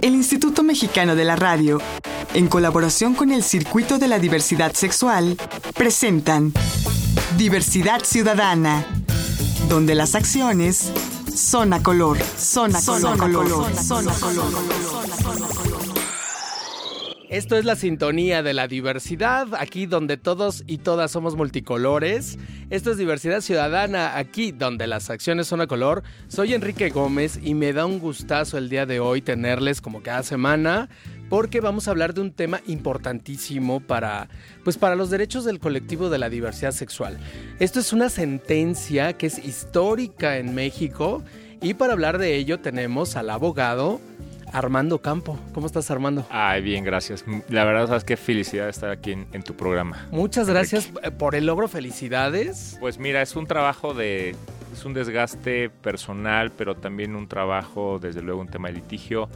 El Instituto Mexicano de la Radio, en colaboración con el Circuito de la Diversidad Sexual, presentan Diversidad Ciudadana, donde las acciones son a color, son a color, color, son a color. Esto es la sintonía de la diversidad, aquí donde todos y todas somos multicolores. Esto es diversidad ciudadana, aquí donde las acciones son a color. Soy Enrique Gómez y me da un gustazo el día de hoy tenerles como cada semana porque vamos a hablar de un tema importantísimo para pues para los derechos del colectivo de la diversidad sexual. Esto es una sentencia que es histórica en México y para hablar de ello tenemos al abogado Armando Campo. ¿Cómo estás, Armando? Ay, bien, gracias. La verdad, sabes qué felicidad estar aquí en, tu programa. Muchas gracias eh, por el logro. Felicidades. Pues mira, es un trabajo de. Es un desgaste personal, pero también un trabajo, desde luego, un tema de litigio.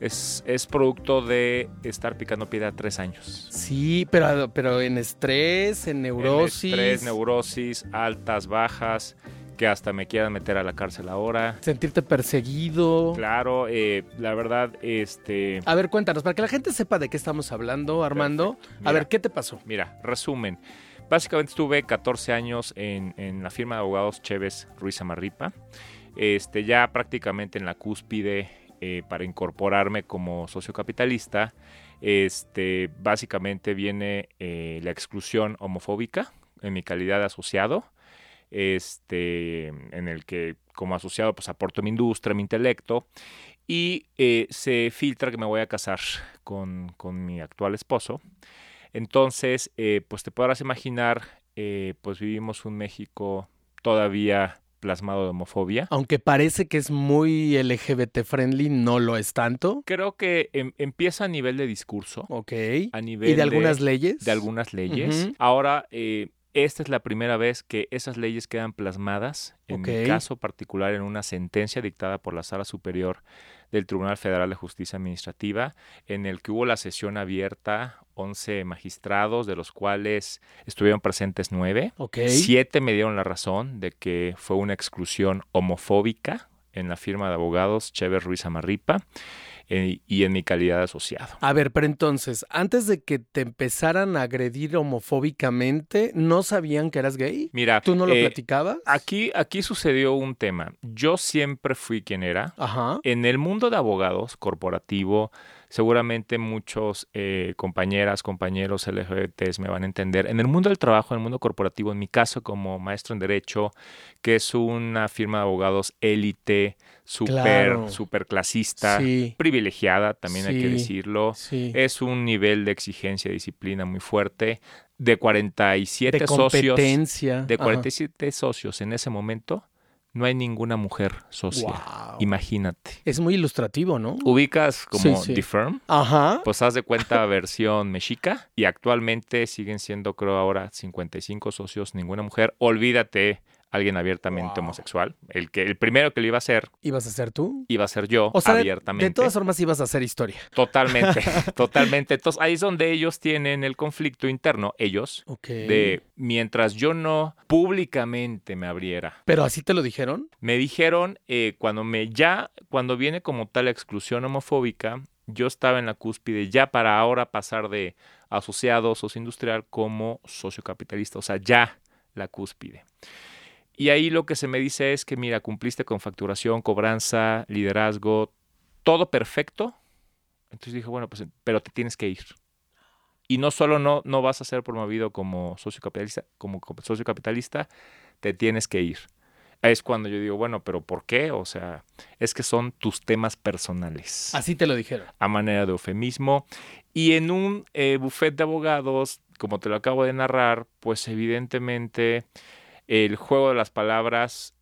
Es, es, producto de estar picando piedra tres años. Sí, pero, pero en estrés, en neurosis. En estrés, neurosis, altas, bajas que hasta me quieran meter a la cárcel ahora. Sentirte perseguido. Claro, eh, la verdad, este... A ver, cuéntanos, para que la gente sepa de qué estamos hablando, Armando. a ver, ¿qué te pasó? Mira, resumen. Básicamente estuve 14 años en, la firma de abogados Chévez Ruiz Amarripa. Este, ya prácticamente en la cúspide eh, para incorporarme como socio capitalista. Este, básicamente viene eh, la exclusión homofóbica en mi calidad de asociado este, en el que como asociado pues aporto mi industria, mi intelecto, y eh, se filtra que me voy a casar con, mi actual esposo. Entonces, eh, pues te podrás imaginar, eh, pues vivimos un México todavía plasmado de homofobia. Aunque parece que es muy LGBT friendly, no lo es tanto. Creo que em, empieza a nivel de discurso. Ok. A nivel ¿Y de, algunas leyes? De algunas leyes. Ahora, esta es la primera vez que esas leyes quedan plasmadas, en mi caso particular, en una sentencia dictada por la Sala Superior del Tribunal Federal de Justicia Administrativa, en el que hubo la sesión abierta, 11 magistrados, de los cuales estuvieron presentes 9. Siete me dieron la razón de que fue una exclusión homofóbica en la firma de abogados Chévez Ruiz Amarripa. Eh, y en mi calidad de asociado. A ver, pero entonces, antes de que te empezaran a agredir homofóbicamente, ¿no sabían que eras gay? Mira, ¿tú no lo eh, platicabas? Aquí, aquí sucedió un tema. Yo siempre fui quien era. Ajá. En el mundo de abogados corporativo, seguramente muchos eh, compañeras, compañeros LGBTs me van a entender. En el mundo del trabajo, en el mundo corporativo, en mi caso como maestro en Derecho, que es una firma de abogados élite, súper, súper clasista, privilegiada, también hay que decirlo. Es un nivel de exigencia y disciplina muy fuerte. De 47 de socios. De 47 socios en ese momento, no hay ninguna mujer socia. Imagínate. Es muy ilustrativo, ¿no? Ubicas como The Firm. Ajá. Pues haz de cuenta versión mexica y actualmente siguen siendo, creo ahora, 55 socios, ninguna mujer. Olvídate alguien abiertamente homosexual. El que el primero que lo iba a hacer. ¿Ibas a ser tú? Iba a ser yo, o sea, abiertamente. De, todas formas ibas a hacer historia. Totalmente, totalmente. Entonces ahí es donde ellos tienen el conflicto interno, ellos, de mientras yo no públicamente me abriera. ¿Pero así te lo dijeron? Me dijeron eh, cuando me ya, cuando viene como tal la exclusión homofóbica, yo estaba en la cúspide ya para ahora pasar de asociado socio industrial como socio capitalista, o sea, ya la cúspide. Y ahí lo que se me dice es que, mira, cumpliste con facturación, cobranza, liderazgo, todo perfecto. Entonces dije, bueno, pues, pero te tienes que ir. Y no solo no, no vas a ser promovido como socio capitalista, como socio capitalista, te tienes que ir. Es cuando yo digo, bueno, pero ¿por qué? O sea, es que son tus temas personales. Así te lo dijeron. A manera de eufemismo. Y en un eh, buffet de abogados, como te lo acabo de narrar, pues evidentemente el juego de las palabras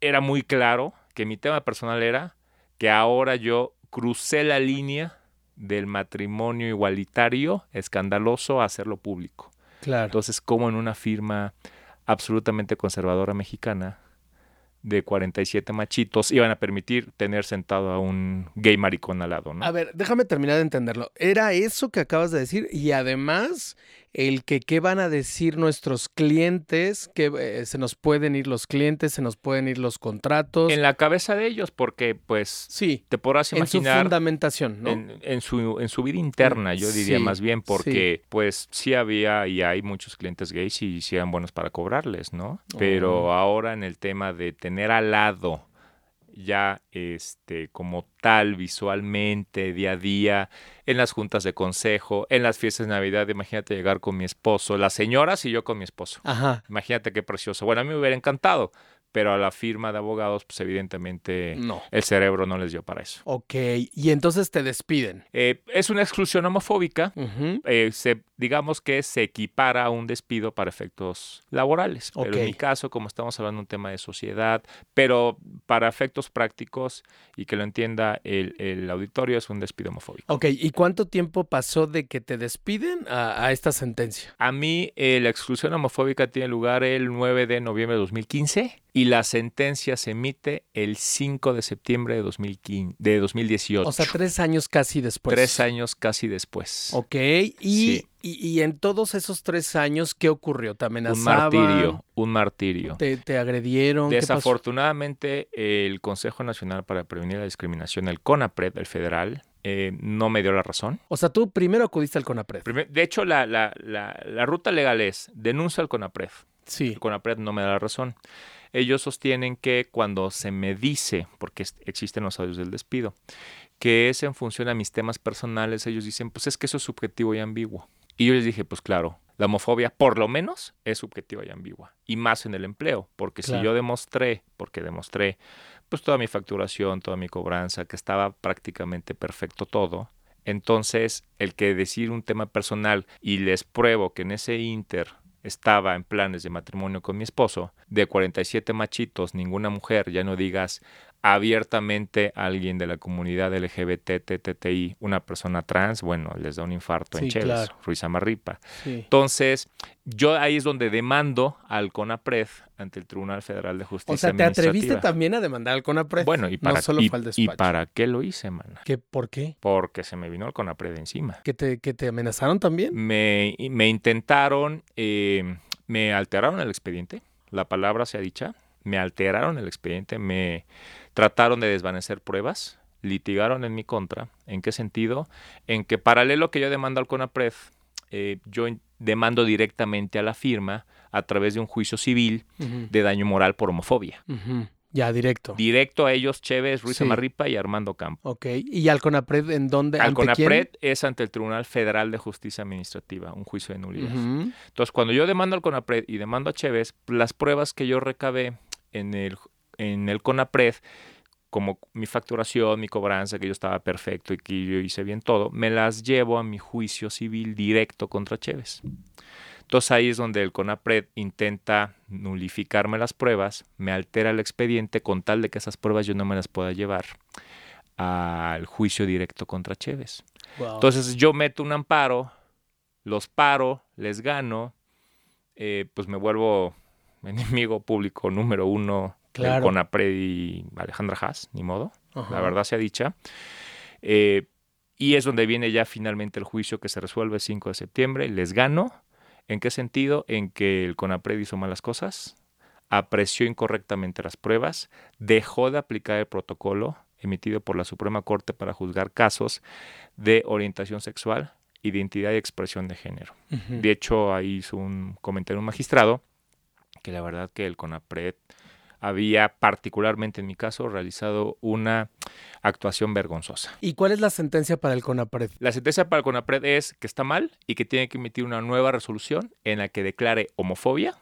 era muy claro, que mi tema personal era que ahora yo crucé la línea del matrimonio igualitario, escandaloso, a hacerlo público. Claro. Entonces, como en una firma absolutamente conservadora mexicana de 47 machitos iban a permitir tener sentado a un gay maricón al lado, ¿no? A ver, déjame terminar de entenderlo. Era eso que acabas de decir y además el que qué van a decir nuestros clientes, que eh, se nos pueden ir los clientes, se nos pueden ir los contratos. En la cabeza de ellos, porque pues sí, te podrás en su imaginar fundamentación, ¿no? en, en su, en su vida interna, yo diría Sí, más bien, porque pues sí había y hay muchos clientes gays y sí eran buenos para cobrarles, ¿no? Pero Oh. ahora en el tema de tener al lado ya este como tal visualmente día a día en las juntas de consejo, en las fiestas de Navidad, imagínate llegar con mi esposo, las señoras y yo con mi esposo. Ajá. Imagínate qué precioso. Bueno, a mí me hubiera encantado, pero a la firma de abogados pues evidentemente No. el cerebro no les dio para eso. Ok, y entonces te despiden. Eh, es una exclusión homofóbica. Eh, se, digamos que se equipara a un despido para efectos laborales. Pero en mi caso, como estamos hablando de un tema de sociedad, pero para efectos prácticos y que lo entienda el, el auditorio, es un despido homofóbico. Ok, ¿y cuánto tiempo pasó de que te despiden a, a esta sentencia? A mí eh, la exclusión homofóbica tiene lugar el 9 de noviembre de 2015 y la sentencia se emite el 5 de septiembre de, 2015, de 2018. O sea, tres años casi después. Tres años casi después. Ok, y, Sí. y, y en todos esos tres años, ¿qué ocurrió? ¿Te Un amenazaban? martirio, un martirio. ¿Te, te agredieron? Desafortunadamente, el Consejo Nacional para Prevenir la Discriminación, el CONAPRED, el federal, eh, no me dio la razón. O sea, tú primero acudiste al CONAPRED. Primer- de hecho, la, la- la- la ruta legal es denuncia al CONAPRED. Sí. El CONAPRED no me da la razón. Ellos sostienen que cuando se me dice, porque existen los audios del despido, que es en función a mis temas personales, ellos dicen, pues es que eso es subjetivo y ambiguo. Y yo les dije, pues claro, la homofobia por lo menos es subjetiva y ambigua. Y más en el empleo, porque Claro. si yo demostré, porque demostré, pues toda mi facturación, toda mi cobranza, que estaba prácticamente perfecto todo, entonces el que decir un tema personal y les pruebo que en ese inter estaba en planes de matrimonio con mi esposo, de 47 machitos, ninguna mujer, ya no digas abiertamente a alguien de la comunidad LGBT, TTI, una persona trans, bueno, les da un infarto en Sí, Chévez, claro. Ruiz Amarripa. sí. Entonces, yo ahí es donde demando al CONAPRED ante el Tribunal Federal de Justicia O sea, ¿te atreviste también a demandar al CONAPRED? Bueno, ¿y para, no solo y- fue al ¿y despacho. para qué lo hice, mana? ¿Qué, ¿Por qué? Porque se me vino el CONAPRED encima. ¿Que te, ¿Que te amenazaron también? Me, me intentaron, eh, me alteraron el expediente, la palabra sea dicha, me alteraron el expediente, me trataron de desvanecer pruebas, litigaron en mi contra. ¿En qué sentido? En que paralelo que yo demando al CONAPRED, eh, yo demando directamente a la firma a través de un juicio civil de daño moral por homofobia. Ya, directo. Directo a ellos, Chévez, Ruiz Sí. Amarripa y Armando Campo. Ok, ¿y al CONAPRED en dónde? Al ¿Ante CONAPRED es ante el Tribunal Federal de Justicia Administrativa, un juicio de nulidad. Entonces, cuando yo demando al CONAPRED y demando a Chévez, las pruebas que yo recabé en el, en el CONAPRED, como mi facturación, mi cobranza, que yo estaba perfecto y que yo hice bien todo, me las llevo a mi juicio civil directo contra Chévez. Entonces ahí es donde el CONAPRED intenta nulificarme las pruebas, me altera el expediente con tal de que esas pruebas yo no me las pueda llevar al juicio directo contra Chévez. Wow. Entonces yo meto un amparo, los paro, les gano, eh, pues me vuelvo enemigo público número uno del Claro. CONAPRED y Alejandra Haas, ni modo, Ajá. la verdad sea dicha. Eh, y es donde viene ya finalmente el juicio que se resuelve el 5 de septiembre. Les gano. ¿En qué sentido? En que el CONAPRED hizo malas cosas, apreció incorrectamente las pruebas, dejó de aplicar el protocolo emitido por la Suprema Corte para juzgar casos de orientación sexual, identidad y expresión de género. De hecho, ahí hizo un comentario un magistrado que la verdad que el CONAPRED había particularmente en mi caso realizado una actuación vergonzosa. ¿Y cuál es la sentencia para el CONAPRED? La sentencia para el CONAPRED es que está mal y que tiene que emitir una nueva resolución en la que declare homofobia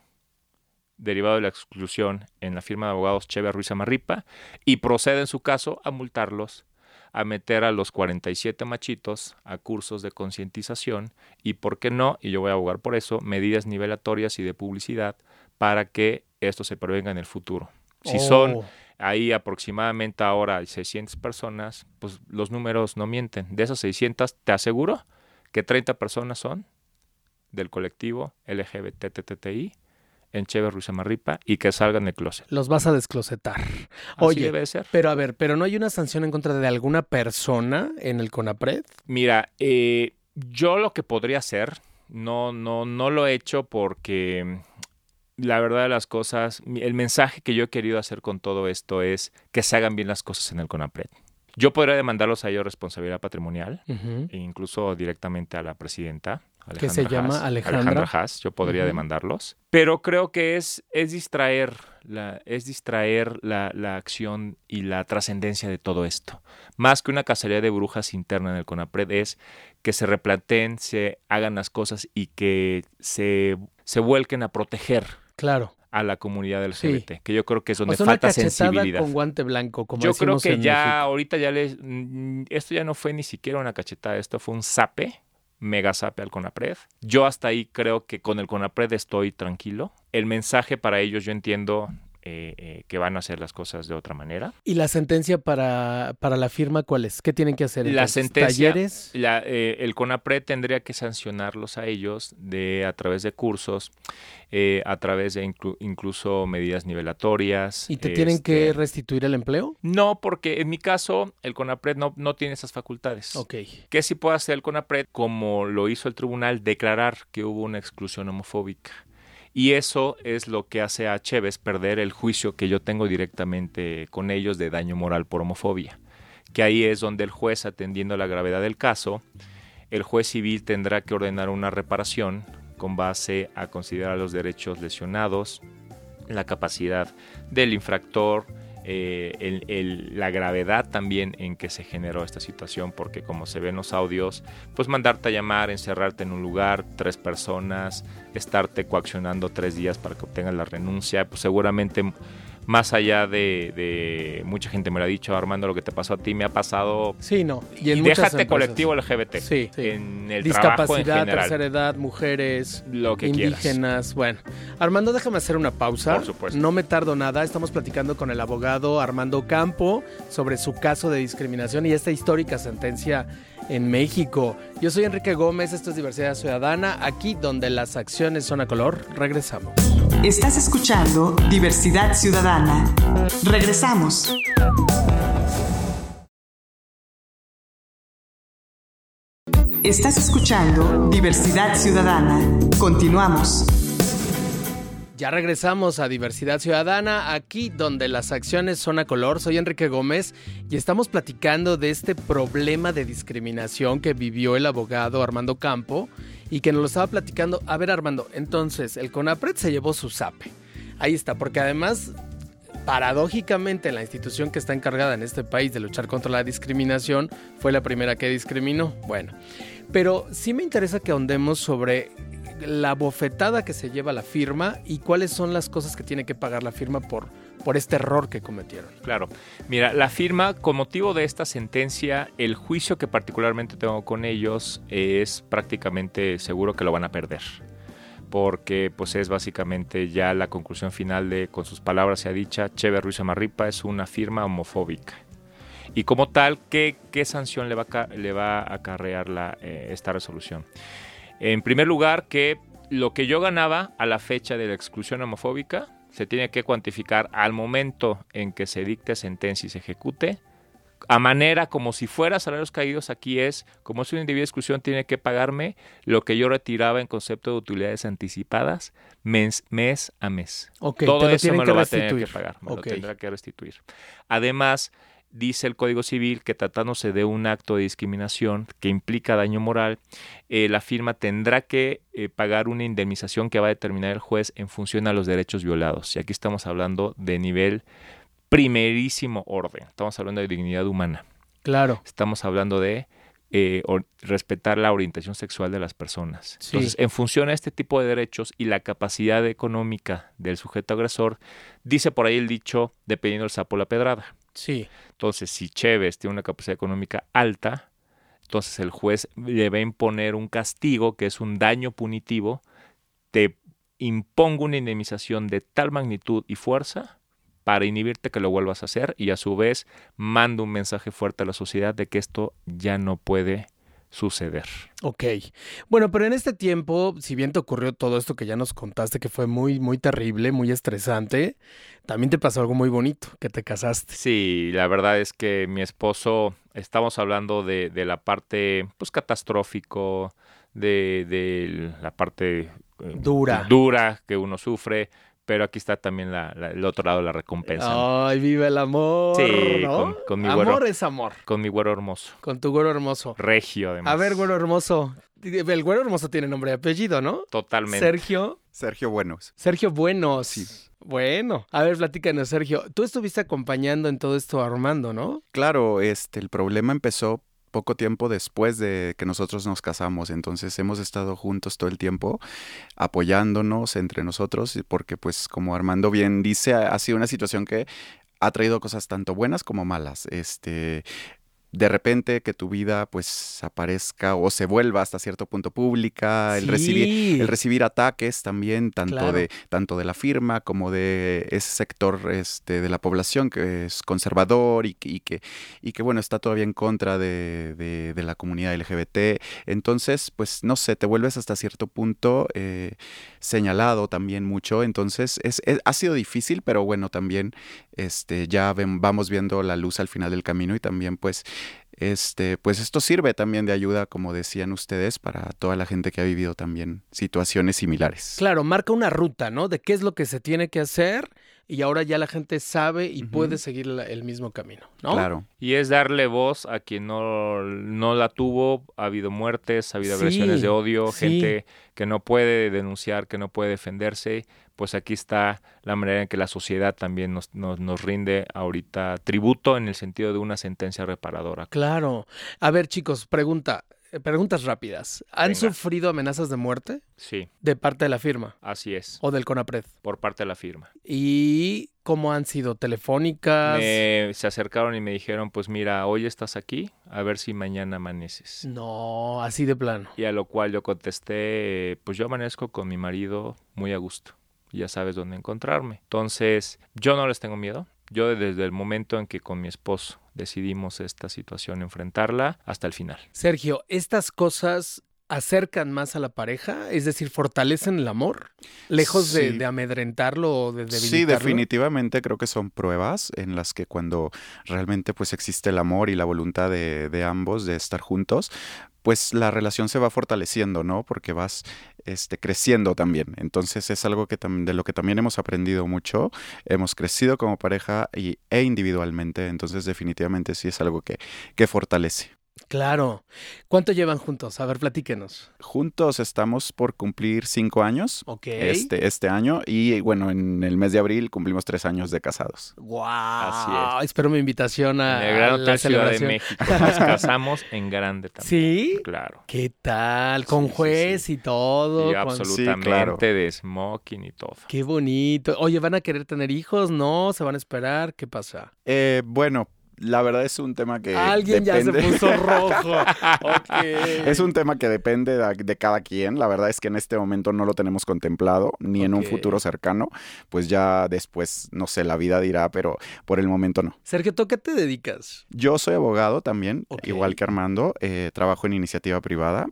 derivado de la exclusión en la firma de abogados Cheve Ruiz Amarripa y procede en su caso a multarlos, a meter a los 47 machitos a cursos de concientización y, ¿por qué no? Y yo voy a abogar por eso, medidas nivelatorias y de publicidad para que esto se prevenga en el futuro. Si son Oh, ahí aproximadamente ahora 600 personas, pues los números no mienten. De esas 600, te aseguro que 30 personas son del colectivo LGBTTTI en Chévez Ruiz Amarripa y que salgan del closet. Los vas a desclosetar. Así Oye, debe de ser. pero a ver, pero no hay una sanción en contra de alguna persona en el CONAPRED. Mira, eh, yo lo que podría hacer, no, no, no lo he hecho porque la verdad de las cosas, el mensaje que yo he querido hacer con todo esto es que se hagan bien las cosas en el CONAPRED. Yo podría demandarlos a ellos responsabilidad patrimonial, e incluso directamente a la presidenta. ¿Qué se llama? Haas, Alejandra. Haas, yo podría demandarlos. Pero creo que es, es distraer, la, es distraer la, la acción y la trascendencia de todo esto. Más que una cacería de brujas interna en el CONAPRED es que se replanteen, se hagan las cosas y que se, se vuelquen a proteger Claro. a la comunidad Sí. LGBT, que yo creo que es donde o sea, una falta cachetada sensibilidad. con guante blanco, como Yo creo que ya México. ahorita ya les mm, esto ya no fue ni siquiera una cachetada, esto fue un zape, mega zape al CONAPRED. Yo hasta ahí creo que con el CONAPRED estoy tranquilo. El mensaje para ellos yo entiendo eh, eh, que van a hacer las cosas de otra manera. ¿Y la sentencia para, para la firma cuál es? ¿Qué tienen que hacer? La entonces? sentencia- ¿Talleres? La, eh, el CONAPRED tendría que sancionarlos a ellos de a través de cursos, eh, a través de inclu- incluso medidas nivelatorias. ¿Y te tienen este, que restituir el empleo? No, porque en mi caso el CONAPRED no, no tiene esas facultades. Ok. ¿Qué sí puede hacer el CONAPRED, como lo hizo el tribunal, declarar que hubo una exclusión homofóbica? Y eso es lo que hace a Chévez perder el juicio que yo tengo directamente con ellos de daño moral por homofobia. Que ahí es donde el juez, atendiendo la gravedad del caso, el juez civil tendrá que ordenar una reparación con base a considerar los derechos lesionados, la capacidad del infractor, eh, la gravedad también en que se generó esta situación, porque como se ve en los audios, pues mandarte a llamar, encerrarte en un lugar, tres personas, estarte coaccionando tres días para que obtengas la renuncia, pues seguramente más allá de, de- mucha gente me lo ha dicho, Armando, lo que te pasó a ti me ha pasado Sí, no. y, en muchas déjate empresas. colectivo LGBT Sí, sí. en el trabajo en Discapacidad, general, tercera edad, mujeres, lo que quieras. indígenas. Bueno, Armando, déjame hacer una pausa. Por supuesto. No me tardo nada. Estamos platicando con el abogado Armando Campo sobre su caso de discriminación y esta histórica sentencia en México. Yo soy Enrique Gómez, esto es Diversidad Ciudadana, aquí donde las acciones son a color. Regresamos. Estás escuchando Diversidad Ciudadana. Regresamos. Estás escuchando Diversidad Ciudadana. Continuamos. Ya regresamos a Diversidad Ciudadana, aquí donde las acciones son a color. Soy Enrique Gómez y estamos platicando de este problema de discriminación que vivió el abogado Armando Campo y que nos lo estaba platicando. A ver, Armando, entonces el CONAPRED se llevó su SAPE. Ahí está, porque además, paradójicamente, la institución que está encargada en este país de luchar contra la discriminación fue la primera que discriminó. Bueno, pero sí me interesa que ahondemos sobre la bofetada que se lleva la firma y cuáles son las cosas que tiene que pagar la firma por, por este error que cometieron. Claro. Mira, la firma, con motivo de esta sentencia, el juicio que particularmente tengo con ellos es prácticamente seguro que lo van a perder. Porque pues es básicamente ya la conclusión final de, con sus palabras se ha dicha, Cheve Ruiz Amarripa es una firma homofóbica. Y como tal, ¿qué, sanción le va a, le va a acarrear la, eh, esta resolución? En primer lugar, que lo que yo ganaba a la fecha de la exclusión homofóbica se tiene que cuantificar al momento en que se dicte sentencia y se ejecute. A manera como si fuera salarios caídos, aquí es, como es una indebida exclusión, tiene que pagarme lo que yo retiraba en concepto de utilidades anticipadas mes, mes a mes. Ok, Todo eso me lo va a tener que pagar, me lo tendrá que restituir. Además, dice el Código Civil que tratándose de un acto de discriminación que implica daño moral, eh, la firma tendrá que eh, pagar una indemnización que va a determinar el juez en función a los derechos violados. Y aquí estamos hablando de nivel primerísimo orden. Estamos hablando de dignidad humana. Claro. Estamos hablando de eh, respetar la orientación sexual de las personas. Sí. Entonces, en función a este tipo de derechos y la capacidad económica del sujeto agresor, dice por ahí el dicho, dependiendo del sapo la pedrada. Entonces, si Chévez tiene una capacidad económica alta, entonces el juez a imponer un castigo que es un daño punitivo, te impongo una indemnización de tal magnitud y fuerza para inhibirte que lo vuelvas a hacer y a su vez mando un mensaje fuerte a la sociedad de que esto ya no puede suceder. Ok. Bueno, pero en este tiempo, si bien te ocurrió todo esto que ya nos contaste, que fue muy, muy terrible, muy estresante, también te pasó algo muy bonito, que te casaste. Sí, la verdad es que mi esposo, estamos hablando de, de la parte, pues, catastrófico, de, de la parte eh, Dura. dura que uno sufre, pero aquí está también la- la- el otro lado de la recompensa. ¿no? Ay, vive el amor. Sí, ¿no? con- con mi amor güero. es amor. Con mi güero hermoso, Con tu güero hermoso. regio además. A ver, güero hermoso. El güero hermoso tiene nombre y apellido, ¿no? Totalmente. Sergio. Sergio Buenos. Sergio Buenos. Sí. Bueno. A ver, platícanos, Sergio. Tú estuviste acompañando en todo esto a Armando, ¿no? Claro, este, el problema empezó poco tiempo después de que nosotros nos casamos, entonces hemos estado juntos todo el tiempo apoyándonos entre nosotros, porque pues como Armando bien dice, ha sido una situación que ha traído cosas tanto buenas como malas. Este, de repente que tu vida pues aparezca o se vuelva hasta cierto punto pública, el Sí. recibir el recibir ataques también tanto Claro. de tanto de la firma como de ese sector este de la población que es conservador y, que- y que y que bueno está todavía en contra de, de- de la comunidad LGBT entonces pues no sé te vuelves hasta cierto punto eh, señalado también mucho entonces es, es- ha sido difícil pero bueno también este ya ven- vamos viendo la luz al final del camino y también pues este, pues esto sirve también de ayuda, como decían ustedes, para toda la gente que ha vivido también situaciones similares. Claro, marca una ruta, ¿no? De qué es lo que se tiene que hacer y ahora ya la gente sabe y puede seguir la- el mismo camino, ¿no? Claro. Y es darle voz a quien no, no la tuvo. Ha habido muertes, ha habido Sí, agresiones de odio, sí. gente que no puede denunciar, que no puede defenderse. Pues aquí está la manera en que la sociedad también nos, nos, nos rinde ahorita tributo en el sentido de una sentencia reparadora. Claro. A ver, chicos, pregunta, preguntas rápidas. ¿Han Venga. sufrido amenazas de muerte Sí, de parte de la firma así es, o del CONAPRED? por parte de la firma. ¿Y cómo han sido? ¿Telefónicas? Me, se acercaron y me dijeron, pues mira, hoy estás aquí, a ver si mañana amaneces. No, así de plano. Y a lo cual yo contesté, pues yo amanezco con mi marido muy a gusto. Ya sabes dónde encontrarme. Entonces, yo no les tengo miedo. Yo desde el momento en que con mi esposo decidimos esta situación enfrentarla hasta el final. Sergio, ¿estas cosas acercan más a la pareja? Es decir, fortalecen el amor, lejos de, de amedrentarlo o de debilitarlo. Sí, definitivamente creo que son pruebas en las que cuando realmente pues existe el amor y la voluntad de, de ambos de estar juntos, pues la relación se va fortaleciendo, ¿no? Porque vas este, creciendo también. Entonces es algo que de lo que también hemos aprendido mucho. Hemos crecido como pareja y, e individualmente. Entonces definitivamente sí es algo que, que fortalece. Claro. ¿Cuánto llevan juntos? A ver, platíquenos. Juntos estamos por cumplir cinco años. Ok. Este, este año y bueno, en el mes de abril cumplimos tres años de casados. Wow. Así Espero mi invitación a, en el Gran a la Ciudad de celebración. México nos casamos en grande también. ¿Sí? Claro. ¿Qué tal? Con sí, juez sí. y todo. Y con- absolutamente claro. de smoking y todo. Qué bonito. Oye, ¿van a querer tener hijos? ¿No? ¿Se van a esperar? ¿Qué pasa? Eh, bueno, la verdad es un tema que Alguien ya se puso rojo. Es un tema que depende de, de cada quien. La verdad es que en este momento no lo tenemos contemplado, ni en un futuro cercano. Pues ya después, no sé, la vida dirá, pero por el momento no. Sergio, ¿tú qué te dedicas? Yo soy abogado también, igual que Armando. eh, trabajo en iniciativa privada.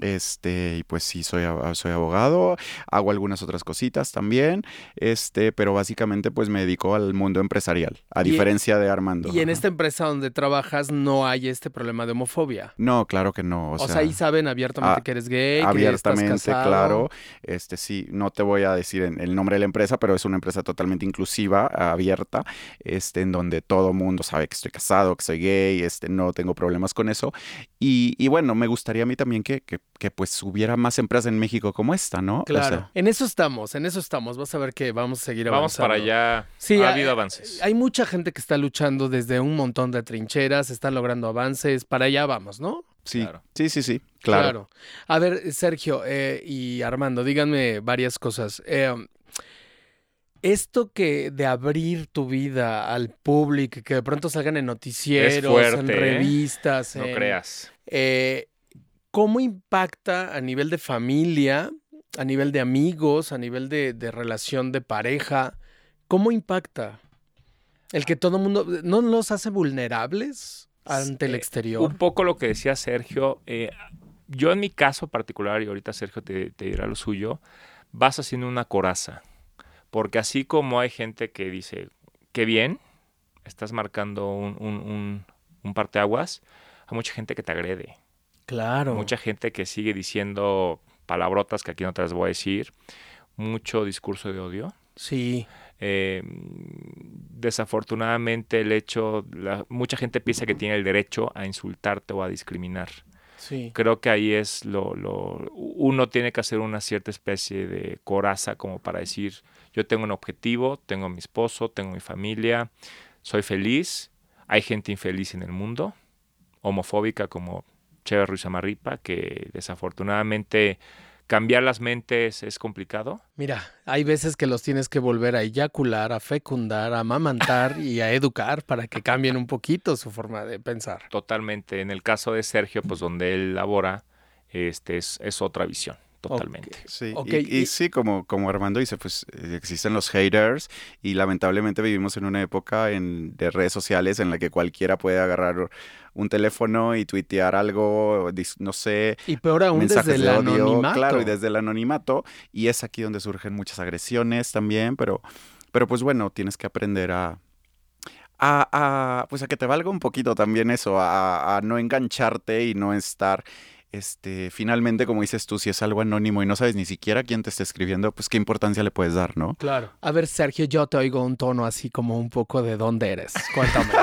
Este, y pues sí, soy, soy abogado, hago algunas otras cositas también, este, pero básicamente pues me dedico al mundo empresarial, a Y- diferencia de Armando. Y en Ajá. esta empresa donde trabajas no hay este problema de homofobia. No, claro que no. O, O, sea, sea, ahí saben abiertamente a- que eres gay, que abiertamente, estás casado. claro. Este sí, no te voy a decir en- el nombre de la empresa, pero es una empresa totalmente inclusiva, abierta, este, en donde todo mundo sabe que estoy casado, que soy gay, este, no tengo problemas con eso. Y, y bueno, me gustaría a mí también que, que, que, pues hubiera más empresas en México como esta, ¿no? O Claro. sea, en eso estamos, en eso estamos. Vas a ver que vamos a seguir Vamos avanzando. para allá. Sí, ha hay- habido avances. Hay mucha gente que está luchando desde un montón de trincheras, están logrando avances. Para allá vamos, ¿no? sí, Claro. sí, sí, sí, claro. A ver, Sergio eh, y Armando, díganme varias cosas. Eh, esto que de abrir tu vida al público, que de pronto salgan en noticieros, fuerte, en ¿eh? revistas, No en- creas. eh, ¿cómo impacta a nivel de familia, a nivel de amigos, a nivel de, de relación de pareja? ¿Cómo impacta? El que todo el mundo... ¿No los hace vulnerables ante el Eh, exterior. Un poco lo que decía Sergio. yo en mi caso particular, y ahorita Sergio te, te dirá lo suyo, vas haciendo una coraza. Porque así como hay gente que dice, qué bien, estás marcando un, un, un, un parteaguas, hay mucha gente que te agrede. claro. Mucha gente que sigue diciendo palabrotas que aquí no te las voy a decir. Mucho discurso de odio. Sí. Eh, desafortunadamente el hecho, la- mucha gente piensa que tiene el derecho a insultarte o a discriminar. Creo que ahí es lo, uno tiene que hacer una cierta especie de coraza como para decir, yo tengo un objetivo, tengo a mi esposo, tengo mi familia, soy feliz, hay gente infeliz en el mundo, homofóbica como Cheva Ruiz Amarripa, que desafortunadamente cambiar las mentes es complicado. Mira, hay veces que los tienes que volver a eyacular, a fecundar, a amamantar y a educar para que cambien un poquito su forma de pensar. Totalmente. En el caso de Sergio, pues donde él labora, este es, es otra visión, totalmente. Sí, Ok, y, y y- sí, como, como Armando dice, pues eh, existen los haters y lamentablemente vivimos en una época en, de redes sociales en la que cualquiera puede agarrar un teléfono y tuitear algo, no sé, Y peor aún desde el de odio, anonimato. claro, y desde el anonimato, y es aquí donde surgen muchas agresiones también, pero, pero pues bueno, tienes que aprender a, a, a, pues a que te valga un poquito también eso, a, a no engancharte y no estar, este, finalmente, como dices tú, si es algo anónimo y no sabes ni siquiera quién te está escribiendo, pues qué importancia le puedes dar, ¿no? Claro. A ver, Sergio, yo te oigo un tono así como un poco de dónde eres. Cuéntame.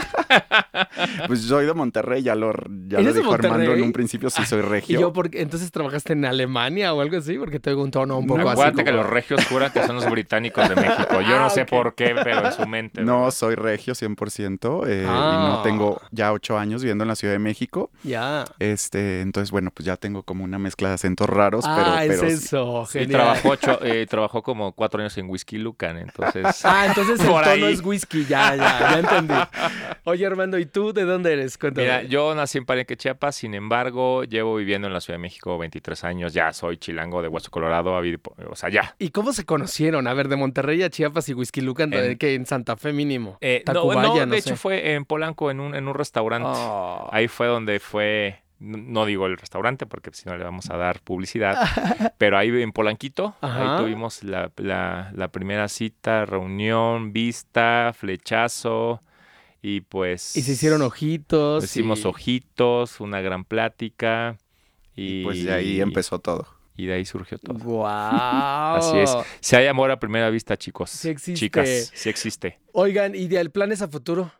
Pues soy de Monterrey, ya lo, ya lo ¿Eres de dijo Armando en un principio, sí soy y regio. yo, porque entonces trabajaste en Alemania o algo así, porque te oigo un tono un poco así. Acuérdate que los regios juran que son los británicos de México. Yo no Ah, sé por qué, pero en su mente. No, ¿verdad? soy regio 100% eh, y Ah. no tengo ya ocho años viviendo en la Ciudad de México. Ya. Este, entonces, bueno, pues ya tengo como una mezcla de acentos raros, ah, pero, es pero sí. eso. Sí, Genial. trabajó, ocho- eh, trabajó como cuatro años en Whisky Lucan, entonces... Ah, entonces el Por tono ahí. es whisky, ya, ya, ya entendí. Oye, Armando, ¿y tú de dónde eres? Cuéntame. Mira, yo nací en Palenque, Chiapas, sin embargo, llevo viviendo en la Ciudad de México 23 años, ya soy chilango de Hueso Colorado, habido- o sea, ya. ¿Y cómo se conocieron? A ver, de Monterrey a Chiapas y Whisky Lucan, ¿de En- que en Santa Fe mínimo? Eh, no, Tacubaya, no, de sé. hecho fue en Polanco, en un, en un restaurante. Oh. Ahí fue donde fue, no no digo el restaurante porque si no le vamos a dar publicidad, pero ahí en Polanquito, Ajá. ahí tuvimos la, la- la primera cita, reunión, vista, flechazo y pues... Y se hicieron ojitos. Hicimos y- ojitos, una gran plática y, Y pues de ahí empezó todo. Y de ahí surgió todo. ¡Guau! Así es. Si hay amor a primera vista, chicos. Sí existe. Chicas, sí existe. Oigan, ¿y de planes a futuro?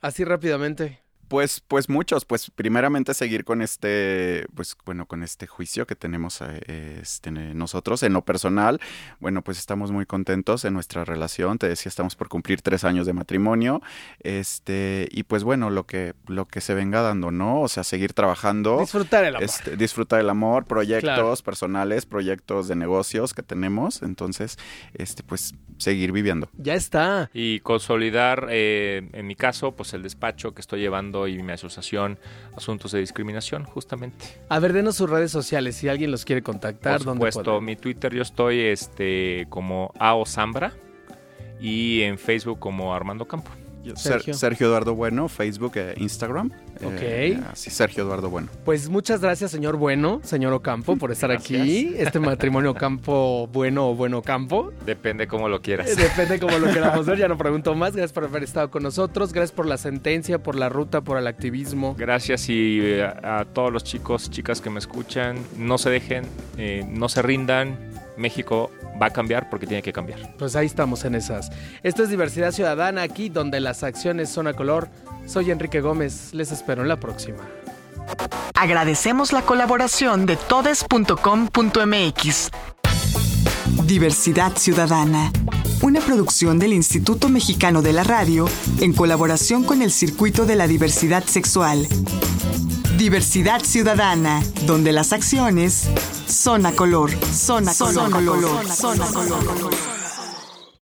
Así rápidamente. Pues, pues muchos, pues primeramente seguir con este, pues bueno, con este juicio que tenemos eh, este, nosotros en lo personal. Bueno, pues estamos muy contentos en nuestra relación. Te decía, estamos por cumplir tres años de matrimonio. Este, y pues bueno, lo que, lo que se venga dando, ¿no? O sea, seguir trabajando. Disfrutar el amor. Este, disfrutar el amor, proyectos Claro. personales, proyectos de negocios que tenemos. Entonces, este, pues seguir viviendo. Ya está. Y consolidar, eh, en mi caso, pues el despacho que estoy llevando y mi asociación Asuntos de Discriminación, justamente. A ver, denos sus redes sociales si alguien los quiere contactar. Por ¿dónde supuesto, mi Twitter yo estoy este, como AO Zambra y en Facebook como Armando Campo. Ser- Sergio. Sergio. Eduardo Bueno, Facebook e Instagram. Ok. Eh, así, Sergio Eduardo Bueno. Pues muchas gracias, señor Bueno, señor Ocampo, por estar Gracias. aquí. Este matrimonio Campo Bueno o Bueno Campo. Depende cómo lo quieras. Eh, Depende cómo lo queramos ver, ya no pregunto más. Gracias por haber estado con nosotros. Gracias por la sentencia, por la ruta, por el activismo. Gracias y eh, a, a todos los chicos, chicas que me escuchan, no se dejen, eh, no se rindan. México va a cambiar porque tiene que cambiar. Pues ahí estamos en esas. Esto es Diversidad Ciudadana, aquí donde las acciones son a color. Soy Enrique Gómez, les espero en la próxima. Agradecemos la colaboración de todes.com.mx. Diversidad Ciudadana. Una producción del Instituto Mexicano de la Radio en colaboración con el Circuito de la Diversidad Sexual. Diversidad Ciudadana, donde las acciones son a color, son a color, son a color, son a color.